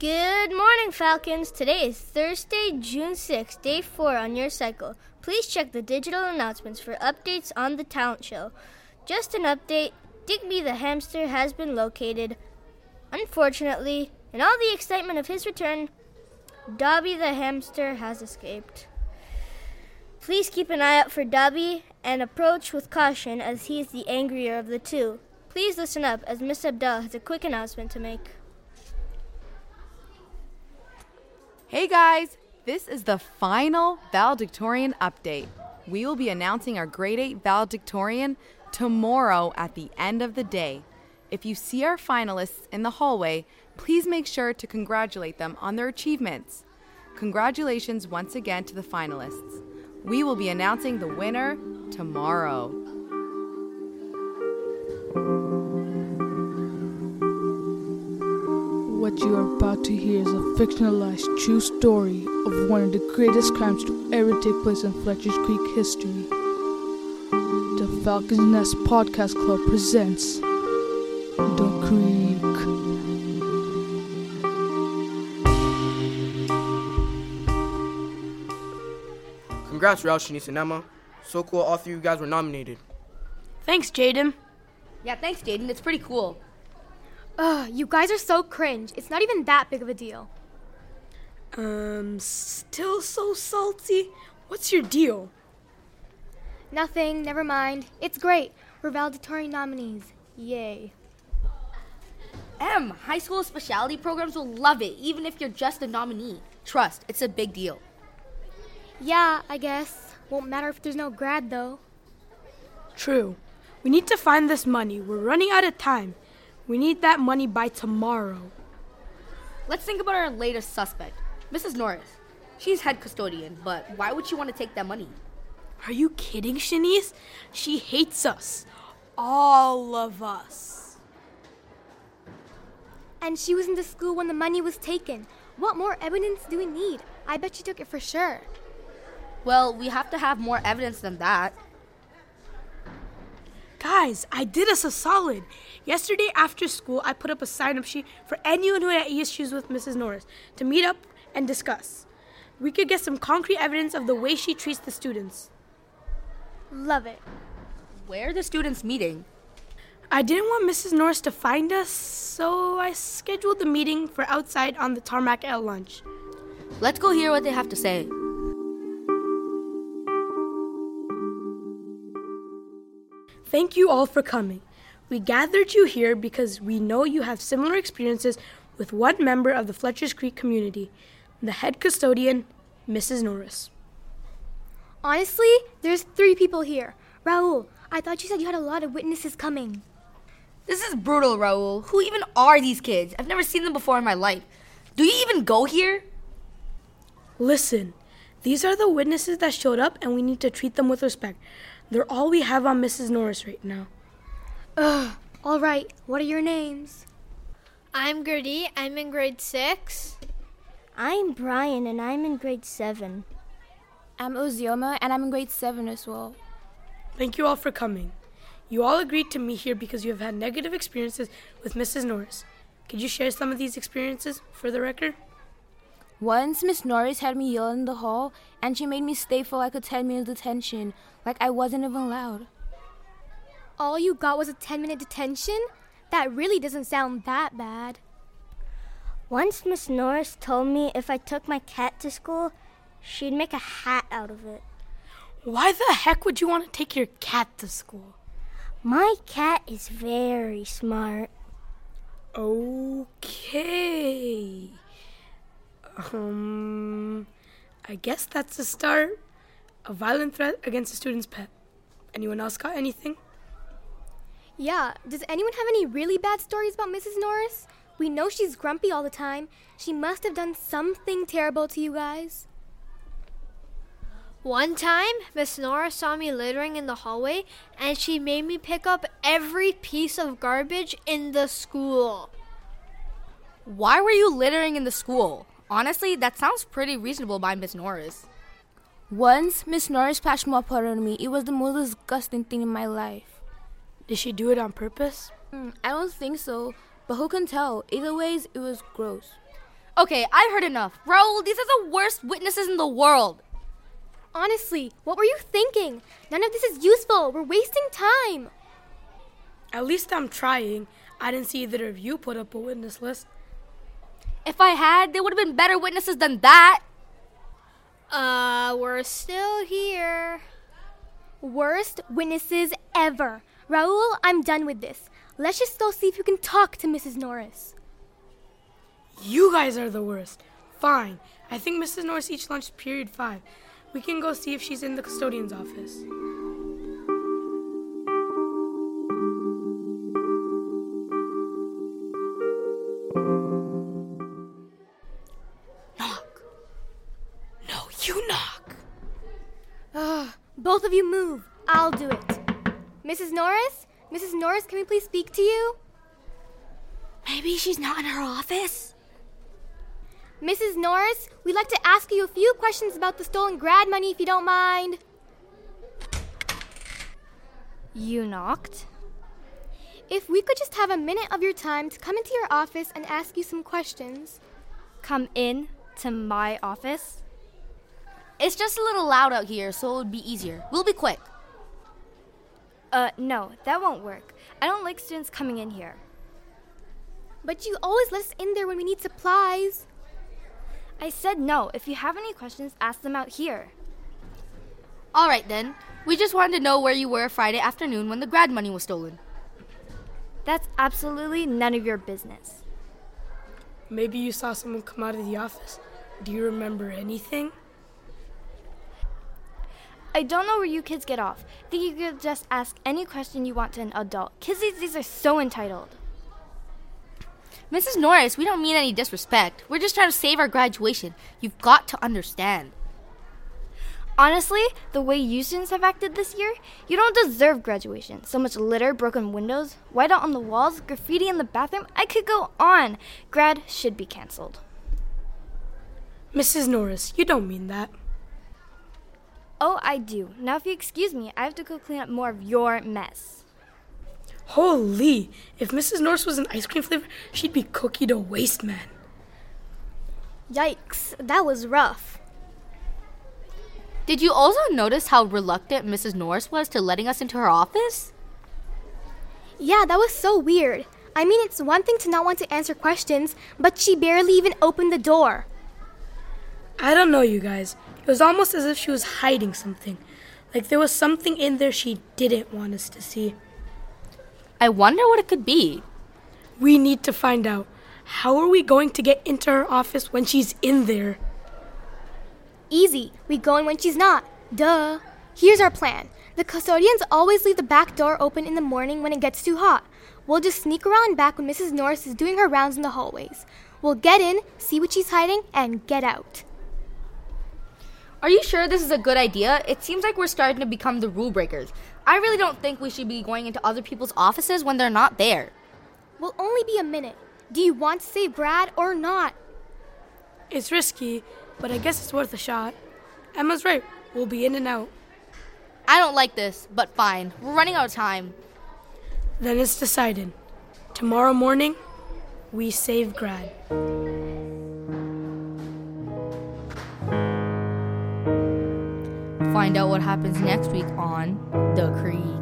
Good morning, Falcons. Today is Thursday, June 6th, day 4 on your cycle. Please check the digital announcements for updates on the talent show. Just an update Digby the hamster has been located. Unfortunately, in all the excitement of his return, Dobby the hamster has escaped. Please keep an eye out for Dobby and approach with caution as he is the angrier of the two. Please listen up as Miss Abdel has a quick announcement to make. Hey guys, this is the final valedictorian update. We will be announcing our grade 8 valedictorian tomorrow at the end of the day. If you see our finalists in the hallway, please make sure to congratulate them on their achievements. Congratulations once again to the finalists. We will be announcing the winner tomorrow. What you are about to hear is a fictionalized true story of one of the greatest crimes to ever take place in Fletcher's Creek history. The Falcons Nest Podcast Club presents The Creek. Congrats, Raul, Shanice, and Emma. So cool all three of you guys were nominated. Thanks, Jaden. Yeah, thanks, Jaden. It's pretty cool. Ugh, you guys are so cringe. It's not even that big of a deal. Um, still so salty? What's your deal? Nothing, never mind. It's great. We're valedictorian nominees. Yay. M, high school specialty programs will love it, even if you're just a nominee. Trust, it's a big deal. Yeah, I guess. Won't matter if there's no grad, though. True. We need to find this money. We're running out of time. We need that money by tomorrow. Let's think about our latest suspect, Mrs. Norris. She's head custodian, but why would she want to take that money? Are you kidding, Shanice? She hates us. All of us. And she was in the school when the money was taken. What more evidence do we need? I bet she took it for sure. Well, we have to have more evidence than that. Guys, I did us a solid. Yesterday after school, I put up a sign up sheet for anyone who had issues with Mrs. Norris to meet up and discuss. We could get some concrete evidence of the way she treats the students. Love it. Where are the students meeting? I didn't want Mrs. Norris to find us, so I scheduled the meeting for outside on the tarmac at lunch. Let's go hear what they have to say. Thank you all for coming. We gathered you here because we know you have similar experiences with one member of the Fletcher's Creek community, the head custodian, Mrs. Norris. Honestly, there's three people here. Raul, I thought you said you had a lot of witnesses coming. This is brutal, Raul. Who even are these kids? I've never seen them before in my life. Do you even go here? Listen, these are the witnesses that showed up, and we need to treat them with respect. They're all we have on Mrs. Norris right now. Ugh. All right, what are your names? I'm Gertie. I'm in grade six. I'm Brian and I'm in grade 7. I'm Ozioma and I'm in grade 7 as well. Thank you all for coming. You all agreed to meet here because you have had negative experiences with Mrs. Norris. Could you share some of these experiences for the record? Once Miss Norris had me yell in the hall and she made me stay for like a 10 minute detention, like I wasn't even allowed. All you got was a 10 minute detention? That really doesn't sound that bad. Once Miss Norris told me if I took my cat to school, she'd make a hat out of it. Why the heck would you want to take your cat to school? My cat is very smart. Okay. Um, I guess that's a start. A violent threat against a student's pet. Anyone else got anything? Yeah, does anyone have any really bad stories about Mrs. Norris? We know she's grumpy all the time. She must have done something terrible to you guys. One time, Miss Norris saw me littering in the hallway and she made me pick up every piece of garbage in the school. Why were you littering in the school? Honestly, that sounds pretty reasonable by Miss Norris. Once Miss Norris passed mop water on me. It was the most disgusting thing in my life. Did she do it on purpose? Mm, I don't think so, but who can tell? Either ways, it was gross. Okay, I've heard enough. Raul, these are the worst witnesses in the world. Honestly, what were you thinking? None of this is useful. We're wasting time. At least I'm trying. I didn't see either of you put up a witness list. If I had, they would have been better witnesses than that. Uh, we're still here. Worst witnesses ever. Raul, I'm done with this. Let's just go see if you can talk to Mrs. Norris. You guys are the worst. Fine. I think Mrs. Norris eats lunch period five. We can go see if she's in the custodian's office. Ugh, both of you move. I'll do it. Mrs. Norris? Mrs. Norris, can we please speak to you? Maybe she's not in her office. Mrs. Norris, we'd like to ask you a few questions about the stolen grad money if you don't mind. You knocked? If we could just have a minute of your time to come into your office and ask you some questions. Come in to my office? It's just a little loud out here, so it would be easier. We'll be quick. Uh, no, that won't work. I don't like students coming in here. But you always let us in there when we need supplies. I said no. If you have any questions, ask them out here. All right then. We just wanted to know where you were Friday afternoon when the grad money was stolen. That's absolutely none of your business. Maybe you saw someone come out of the office. Do you remember anything? I don't know where you kids get off. Think you could just ask any question you want to an adult. Kids these days are so entitled. Mrs. Norris, we don't mean any disrespect. We're just trying to save our graduation. You've got to understand. Honestly, the way you students have acted this year, you don't deserve graduation. So much litter, broken windows, white out on the walls, graffiti in the bathroom. I could go on. Grad should be canceled. Mrs. Norris, you don't mean that. Oh, I do. Now, if you excuse me, I have to go clean up more of your mess. Holy! If Mrs. Norris was an ice cream flavor, she'd be cookie to waste, man. Yikes, that was rough. Did you also notice how reluctant Mrs. Norris was to letting us into her office? Yeah, that was so weird. I mean, it's one thing to not want to answer questions, but she barely even opened the door. I don't know, you guys. It was almost as if she was hiding something. Like there was something in there she didn't want us to see. I wonder what it could be. We need to find out. How are we going to get into her office when she's in there? Easy. We go in when she's not. Duh. Here's our plan. The custodians always leave the back door open in the morning when it gets too hot. We'll just sneak around back when Mrs. Norris is doing her rounds in the hallways. We'll get in, see what she's hiding, and get out. Are you sure this is a good idea? It seems like we're starting to become the rule breakers. I really don't think we should be going into other people's offices when they're not there. We'll only be a minute. Do you want to save grad or not? It's risky, but I guess it's worth a shot. Emma's right. We'll be in and out. I don't like this, but fine. We're running out of time. Then it's decided. Tomorrow morning, we save Grad. Find out what happens next week on The Creek.